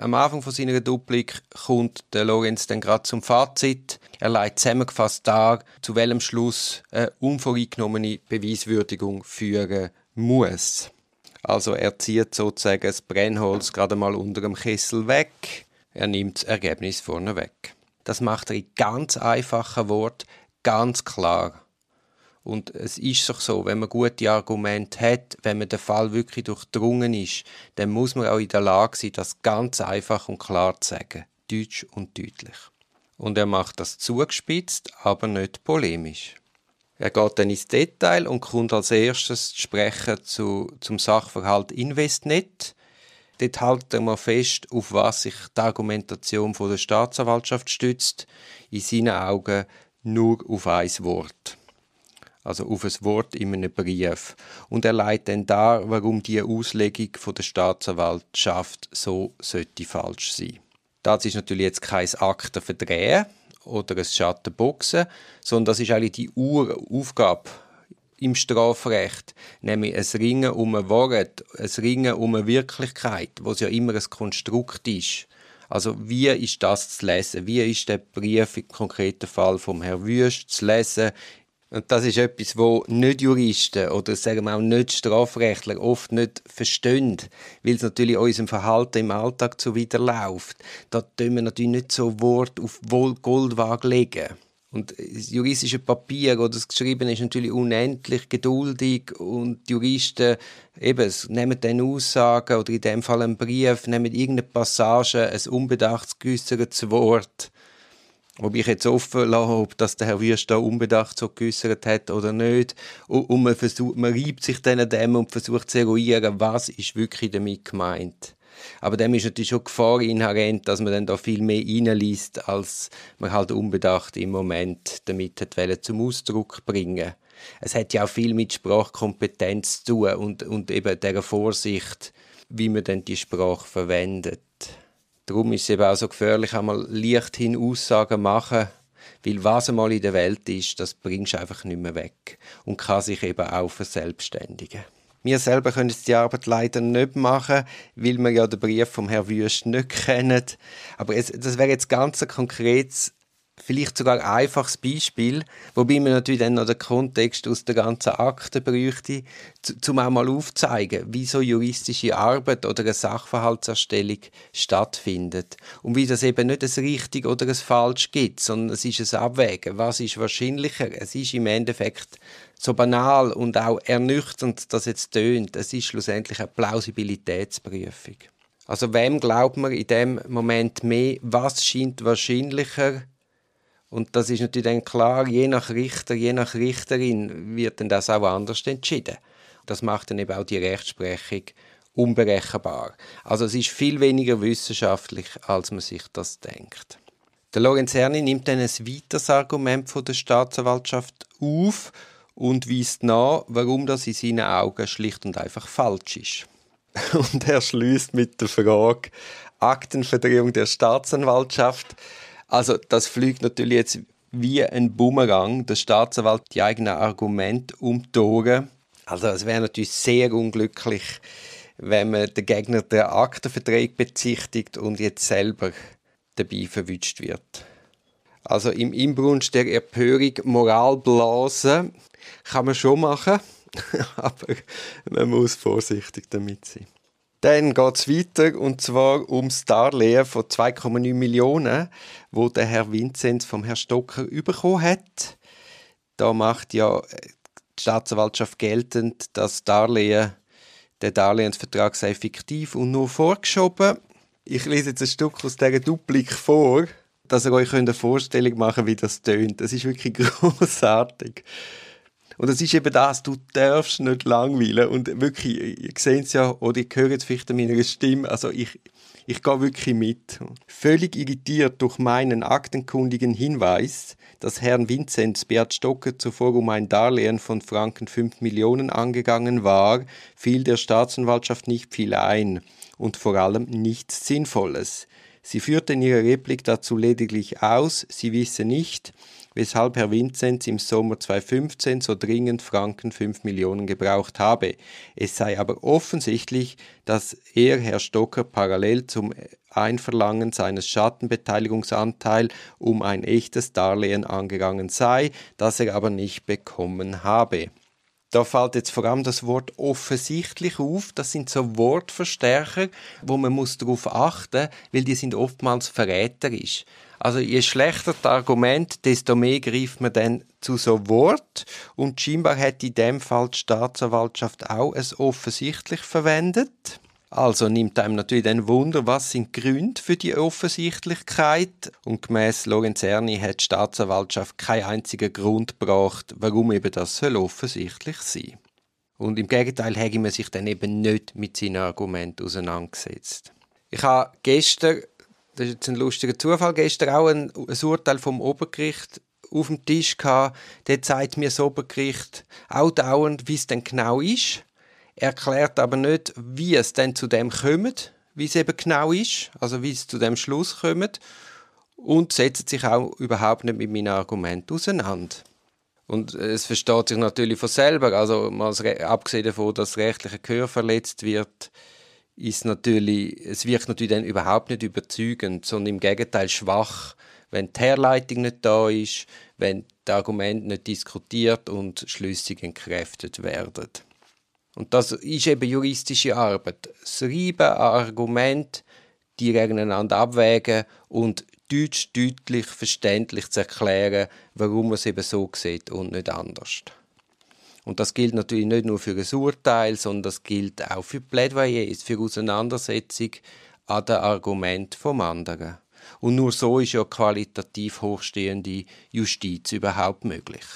am Anfang von seiner Duplik kommt der Lorenz dann gerade zum Fazit. Er leitet zusammengefasst dar, zu welchem Schluss eine unvoreingenommene Beweiswürdigung führen muss. Also er zieht sozusagen das Brennholz gerade mal unter dem Kessel weg. Er nimmt das Ergebnis vorne weg. Das macht er in ganz einfachen Worten ganz klar. Und es ist doch so, wenn man gute Argumente hat, wenn man den Fall wirklich durchdrungen ist, dann muss man auch in der Lage sein, das ganz einfach und klar zu sagen. Deutsch und deutlich. Und er macht das zugespitzt, aber nicht polemisch. Er geht dann ins Detail und kommt als erstes zu sprechen zu, zum Sachverhalt Investnet. Dort er mal fest, auf was sich die Argumentation der Staatsanwaltschaft stützt. In seinen Augen nur auf ein Wort also auf ein Wort in einem Brief. Und er leitet dann da, warum die Auslegung der Staatsanwaltschaft so sollte falsch sein. Das ist natürlich jetzt kein Akten verdrehen oder ein Schattenboxen, sondern das ist eigentlich die Uraufgabe im Strafrecht, nämlich ein Ringen um ein Wort, ein Ringen um eine Wirklichkeit, wo es ja immer ein Konstrukt ist. Also wie ist das zu lesen? Wie ist der Brief im konkreten Fall vom Herrn Wüst zu lesen? Und das ist etwas, wo nicht Juristen oder sagen wir auch nicht Strafrechtler oft nicht verstehen, weil es natürlich unserem Verhalten im Alltag zuwiderläuft. Da tun wir natürlich nicht so Wort auf Goldwaage legen. Und das juristische Papier, das das geschrieben ist, natürlich unendlich geduldig und die Juristen eben, nehmen dann Aussagen oder in dem Fall einen Brief, nehmen irgendeine Passage, ein unbedacht geäussertes Wort Wobei ich jetzt offen lasse, ob das der Herr Wüst da unbedacht so geäussert hat oder nicht. Und, man, versucht, man reibt sich dann an dem und versucht zu eruieren, was ist wirklich damit gemeint. Aber dem ist natürlich schon Gefahr inhärent, dass man dann da viel mehr reinliest, als man halt unbedacht im Moment damit hat zum Ausdruck bringen Es hat ja auch viel mit Sprachkompetenz zu tun und, und eben der Vorsicht, wie man dann die Sprache verwendet. Darum ist es eben auch so gefährlich, einmal leichthin Aussagen machen, weil was einmal in der Welt ist, das bringst du einfach nicht mehr weg und kann sich eben auch verselbstständigen. Wir selber können die Arbeit leider nicht machen, weil wir ja den Brief vom Herrn Wüst nicht kennen. Aber es, das wäre jetzt ganz ein konkretes vielleicht sogar ein einfaches Beispiel, wobei man natürlich dann noch den Kontext aus der ganzen Akte bräuchte, um auch mal aufzuzeigen, wie so juristische Arbeit oder eine Sachverhaltserstellung stattfindet und wie das eben nicht ein richtig oder ein falsch gibt, sondern es ist ein Abwägen. Was ist wahrscheinlicher? Es ist im Endeffekt so banal und auch ernüchternd, dass jetzt tönt. Es ist schlussendlich eine Plausibilitätsprüfung. Also wem glaubt man in dem Moment mehr? Was scheint wahrscheinlicher? Und das ist natürlich dann klar, je nach Richter, je nach Richterin wird dann das auch anders entschieden. Das macht dann eben auch die Rechtsprechung unberechenbar. Also es ist viel weniger wissenschaftlich, als man sich das denkt. Der Lorenzerni nimmt dann ein weiteres Argument von der Staatsanwaltschaft auf und weist nach, warum das in seinen Augen schlicht und einfach falsch ist. Und er schließt mit der Frage Aktenverdrehung der Staatsanwaltschaft. Also das fliegt natürlich jetzt wie ein Bumerang der Staatsanwalt die eigenen Argumente um die Ohren. Also es wäre natürlich sehr unglücklich, wenn man den Gegner der Aktenverträge bezichtigt und jetzt selber dabei verwünscht wird. Also im Inbrunst der Empörung Moralblasen kann man schon machen, aber man muss vorsichtig damit sein. Dann geht es weiter und zwar ums Darlehen von 2,9 Millionen, wo der Herr Vinzenz vom Herrn Stocker bekommen hat. Da macht ja die Staatsanwaltschaft geltend, dass Darlehen, der Darlehensvertrag sei fiktiv und nur vorgeschoben. Ich lese jetzt ein Stück aus dieser Duplik vor, dass ihr euch eine Vorstellung machen könnt, wie das tönt. Das ist wirklich großartig. Und das ist eben das, du darfst nicht langweilen. Und wirklich, ihr seht es ja, oder ihr hört es vielleicht an meiner Stimme, also ich, ich gehe wirklich mit. Völlig irritiert durch meinen aktenkundigen Hinweis, dass Herrn Vinzenz Beat Stocker zuvor um ein Darlehen von Franken 5 Millionen angegangen war, fiel der Staatsanwaltschaft nicht viel ein und vor allem nichts Sinnvolles. Sie führte in ihrer Replik dazu lediglich aus, sie wisse nicht, weshalb Herr Vinzenz im Sommer 2015 so dringend Franken 5 Millionen gebraucht habe. Es sei aber offensichtlich, dass er, Herr Stocker, parallel zum Einverlangen seines Schattenbeteiligungsanteils um ein echtes Darlehen angegangen sei, das er aber nicht bekommen habe. Da fällt jetzt vor allem das Wort offensichtlich auf. Das sind so Wortverstärker, wo man muss darauf achten, weil die sind oftmals verräterisch. Also je schlechter das Argument, desto mehr greift man dann zu so Wort. Und scheinbar hat in dem Fall die Staatsanwaltschaft auch es offensichtlich verwendet. Also nimmt einem natürlich dann Wunder, was sind die Gründe für die Offensichtlichkeit? Und gemäß Lorenzerni hat die Staatsanwaltschaft keinen einzigen Grund gebracht, warum eben das soll offensichtlich sein. Und im Gegenteil hätte man sich dann eben nicht mit seinen Argumenten auseinandergesetzt. Ich habe gestern, das ist jetzt ein lustiger Zufall, gestern auch ein, ein Urteil vom Obergericht auf dem Tisch gehabt. Dort zeigt mir das Obergericht auch dauernd, wie es denn genau ist erklärt aber nicht, wie es denn zu dem kommt, wie es eben genau ist, also wie es zu dem Schluss kommt und setzt sich auch überhaupt nicht mit meinen Argumenten auseinander. Und es versteht sich natürlich von selber, also abgesehen davon, dass rechtliche Gehör verletzt wird, ist natürlich, es wirkt natürlich dann überhaupt nicht überzeugend, sondern im Gegenteil schwach, wenn die Herleitung nicht da ist, wenn die Argumente nicht diskutiert und schlüssig entkräftet werden. Und das ist eben juristische Arbeit. Das Reiben an Argumente, die gegeneinander abwägen und deutsch, deutlich, verständlich zu erklären, warum man es eben so sieht und nicht anders. Und das gilt natürlich nicht nur für ein Urteil, sondern das gilt auch für Plädoyers, für Auseinandersetzung an den Argument vom anderen. Und nur so ist ja qualitativ hochstehende Justiz überhaupt möglich.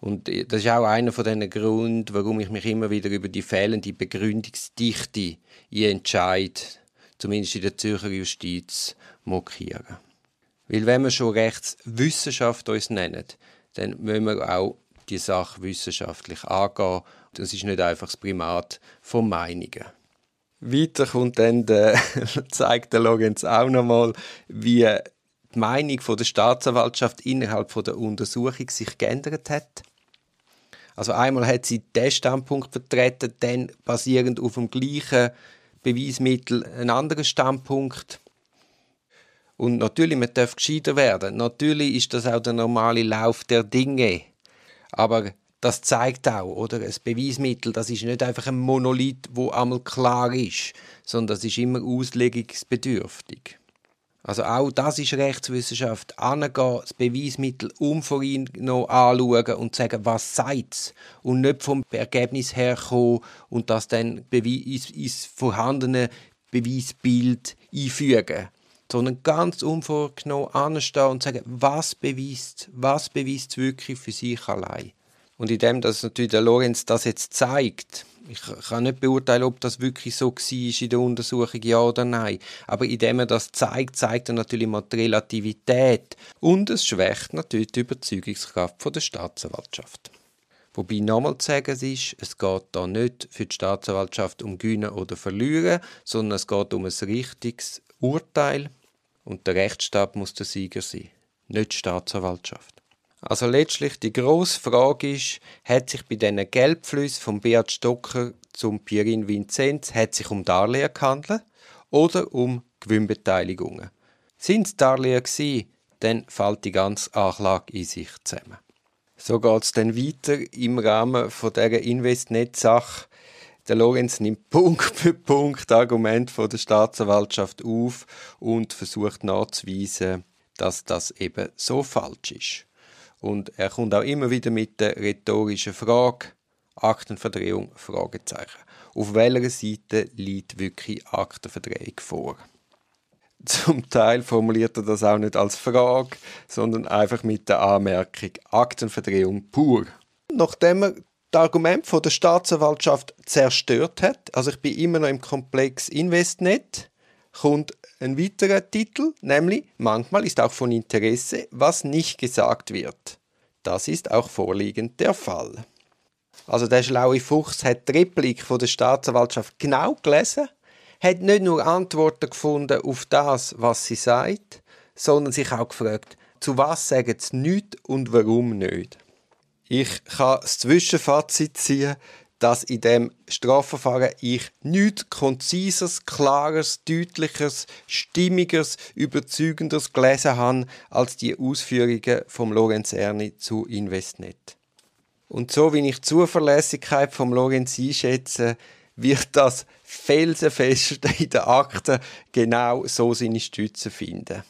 Und das ist auch einer von den Gründen, warum ich mich immer wieder über die fehlende Begründungsdichte entscheide, zumindest in der Zürcher Justiz, mokieren. Weil wenn wir schon Rechtswissenschaft uns nennen, dann müssen wir auch die Sache wissenschaftlich angehen. Das ist nicht einfach das Primat von Meinungen. Weiter kommt dann der, zeigt der Lorenz auch nochmal, wie die Meinung von der Staatsanwaltschaft innerhalb von der Untersuchung sich geändert hat. Also einmal hat sie den Standpunkt vertreten, dann basierend auf dem gleichen Beweismittel einen anderen Standpunkt. Und natürlich, man darf gescheiter werden. Natürlich ist das auch der normale Lauf der Dinge. Aber das zeigt auch, oder? Ein Beweismittel, das ist nicht einfach ein Monolith, wo einmal klar ist, sondern das ist immer auslegungsbedürftig. Also auch das ist Rechtswissenschaft. Angehen, das Beweismittel unvoreingenommen anschauen und sagen, was sagt es? Und nicht vom Ergebnis herkommen und das dann ins, vorhandene Beweisbild einfügen. Sondern ganz unvorgenommen anstehen und sagen, was beweist, was beweist wirklich für sich allein. Und indem dass natürlich der Lorenz das jetzt zeigt, ich kann nicht beurteilen, ob das wirklich so war in der Untersuchung, ja oder nein. Aber indem er das zeigt, zeigt er natürlich mal die Relativität. Und es schwächt natürlich die Überzeugungskraft der Staatsanwaltschaft. Wobei nochmal zu sagen ist, es geht da nicht für die Staatsanwaltschaft um Gewinnen oder Verlieren, sondern es geht um ein richtiges Urteil und der Rechtsstaat muss der Sieger sein, nicht die Staatsanwaltschaft. Also letztlich die grosse Frage ist, hat sich bei diesen Geldflüssen von Beat Stocker zum Pierin Vinzenz hat sich um Darlehen gehandelt oder um Gewinnbeteiligungen? Sind es Darlehen gewesen, dann fällt die ganze Anklage in sich zusammen. So geht es dann weiter im Rahmen von dieser Investnet-Sache. Der Lorenz nimmt Punkt für Punkt Argument von der Staatsanwaltschaft auf und versucht nachzuweisen, dass das eben so falsch ist. Und er kommt auch immer wieder mit der rhetorischen Frage, Aktenverdrehung, Fragezeichen. Auf welcher Seite liegt wirklich Aktenverdrehung vor? Zum Teil formuliert er das auch nicht als Frage, sondern einfach mit der Anmerkung Aktenverdrehung pur. Nachdem er das Argument von der Staatsanwaltschaft zerstört hat, also ich bin immer noch im Komplex Investnet, kommt ein weiterer Titel, nämlich manchmal ist auch von Interesse, was nicht gesagt wird. Das ist auch vorliegend der Fall. Also der schlaue Fuchs hat die Replik von der Staatsanwaltschaft genau gelesen, hat nicht nur Antworten gefunden auf das, was sie sagt, sondern sich auch gefragt, Zu was sagen sie nichts und warum nicht? Ich kann das Zwischenfazit ziehen, dass in dem Strafverfahren ich nichts konzises, klares, deutliches, stimmiges, überzeugendes gelesen habe als die Ausführungen vom Lorenz Erni zu Investnet. Und so wie ich die Zuverlässigkeit vom Lorenz einschätze, wird das felsenfest in den Akten genau so seine Stütze finden.